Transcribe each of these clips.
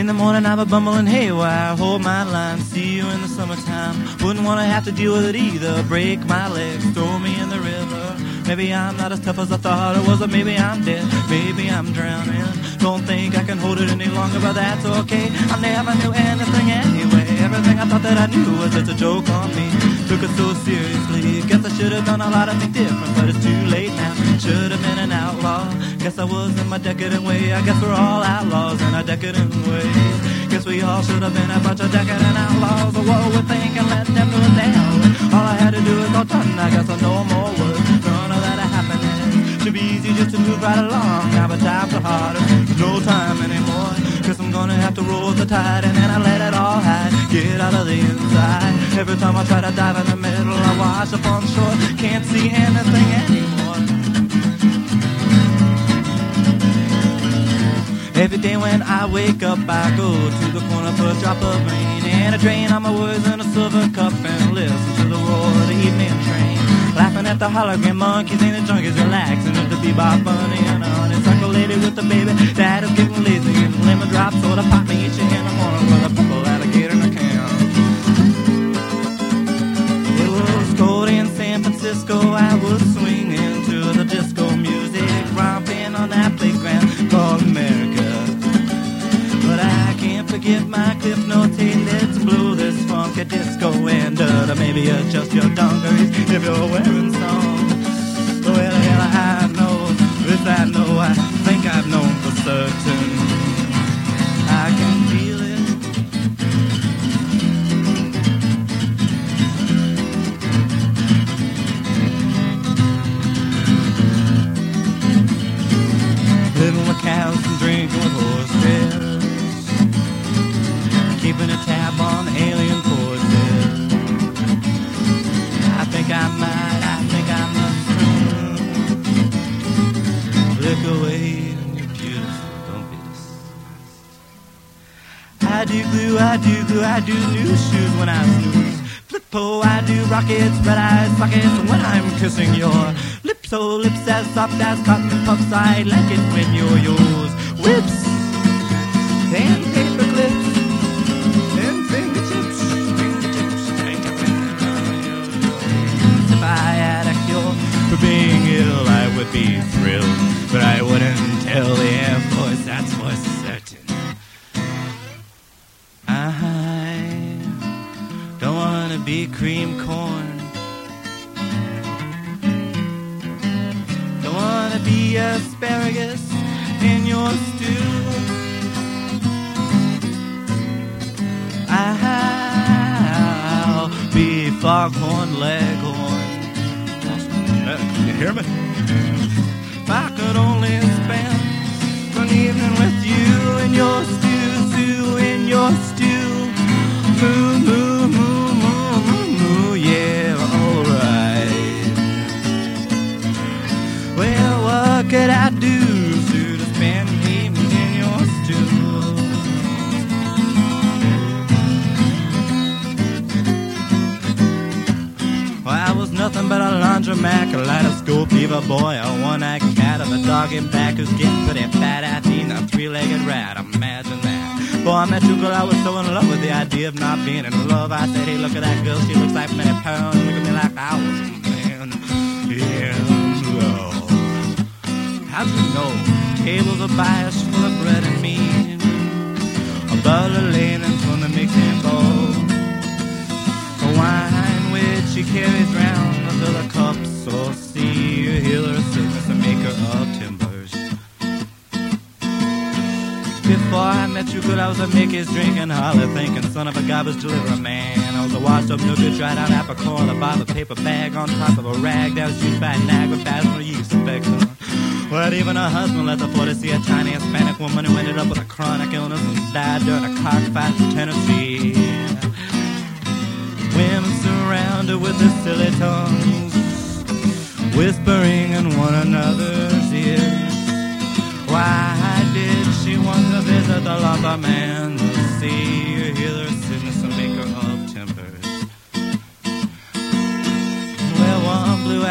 In the morning I'm a bumbling haywire, hold my line, see you in the summertime. Wouldn't wanna have to deal with it either. Break my legs, throw me in the river. Maybe I'm not as tough as I thought I was, or maybe I'm dead, maybe I'm drowning. Don't think I can hold it any longer, but that's okay. I never knew anything anyway. Everything I thought that I knew was just a joke on me. Took it so seriously. Guess I should have done a lot of things different, but it's too late now. Should have been an outlaw. Guess I was in my decadent way. I guess we're all outlaws in our decadent way. Guess we all should have been a bunch of decadent outlaws. Or what we think and let them do it way. All I had to do is go done. I guess I know more words. None of that happening. Should be easy just to move right along. Times are harder. No time anymore. Guess I'm gonna have to roll the tide and then I let it all hide. Get out of the inside. Every time I try to dive in the middle, I wash up on shore. Can't see anything anymore. Every day when I wake up, I go to the corner for a drop of rain and a drain on my words in a silver cup and listen to the roar of the evening the hologram monkeys and the junkies relaxing at the bebop bunny and a honeysuckle lady with the baby that is getting lazy and lemon drop soda pop me each in the morning with a purple alligator in a can. It was cold in San Francisco. I was swinging to the disco music, romping on that playground called America. But I can't forget my cliff notes. Hey, let's uh, maybe adjust your dungarees if you're wearing some. Well, hell, I know this. I know. I think I've known for certain. I can feel it. Living with cows and drinking with I do glue, I do glue, I do new shoes when I snooze. Flippo, I do rockets, red eyes sockets when I'm kissing your lips. So lips as soft as cotton puffs, I like it when you're yours. Whips and paper clips and fingertips, fingertips. If I a cure for being ill, I would be thrilled, but I wouldn't tell the Air Force. That's for be cream corn. Don't wanna be asparagus in your stew. I'll be foghorn leghorn. Can you hear me? If I could only spend an evening with you in your stew, stew, in your stew. Moo, moo, I do to spend an evening in your? Well, I was nothing but a laundromat, kaleidoscope diva boy, a one-eyed cat of a dog in back who's getting pretty fat at eating a three-legged rat. Imagine that. Boy, I met you, girl, I was so in love with the idea of not being in love. I said, hey, look at that girl, she looks like many pounds. Look at me like I was a man. Yeah. How'd you know? Tables are biased full of bread and meat. A butler laying in from the mixing bowl. A wine which she carries round to fill cups or see her healer, a sickness, a maker of timbers. Before I met you, good, I was a Mickey's drinking, holler thinking, son of a garbage deliverer man. I was a washed up, no good, dried out apple the bottom of a paper bag on top of a rag that was used by a with asthma yeast infection. Well, even her husband left her for to see a tiny Hispanic woman who ended up with a chronic illness and died during a cockfight in Tennessee. Women surround her with their silly tongues, whispering in one another's ears.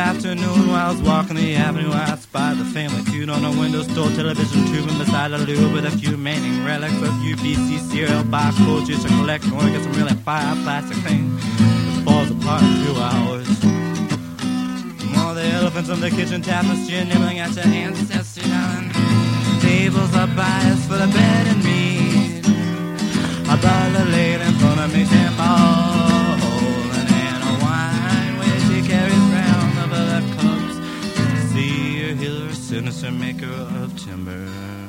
Afternoon while I was walking the avenue. I spied the family feud on a window store television tube and beside a loo with a few remaining relics of UBC cereal box full just to collect to get some really fire plastic thing that falls apart in two hours. All the elephants on the kitchen tapestry nibbling at your ancestry, darling. Tables are biased sinister maker of timber.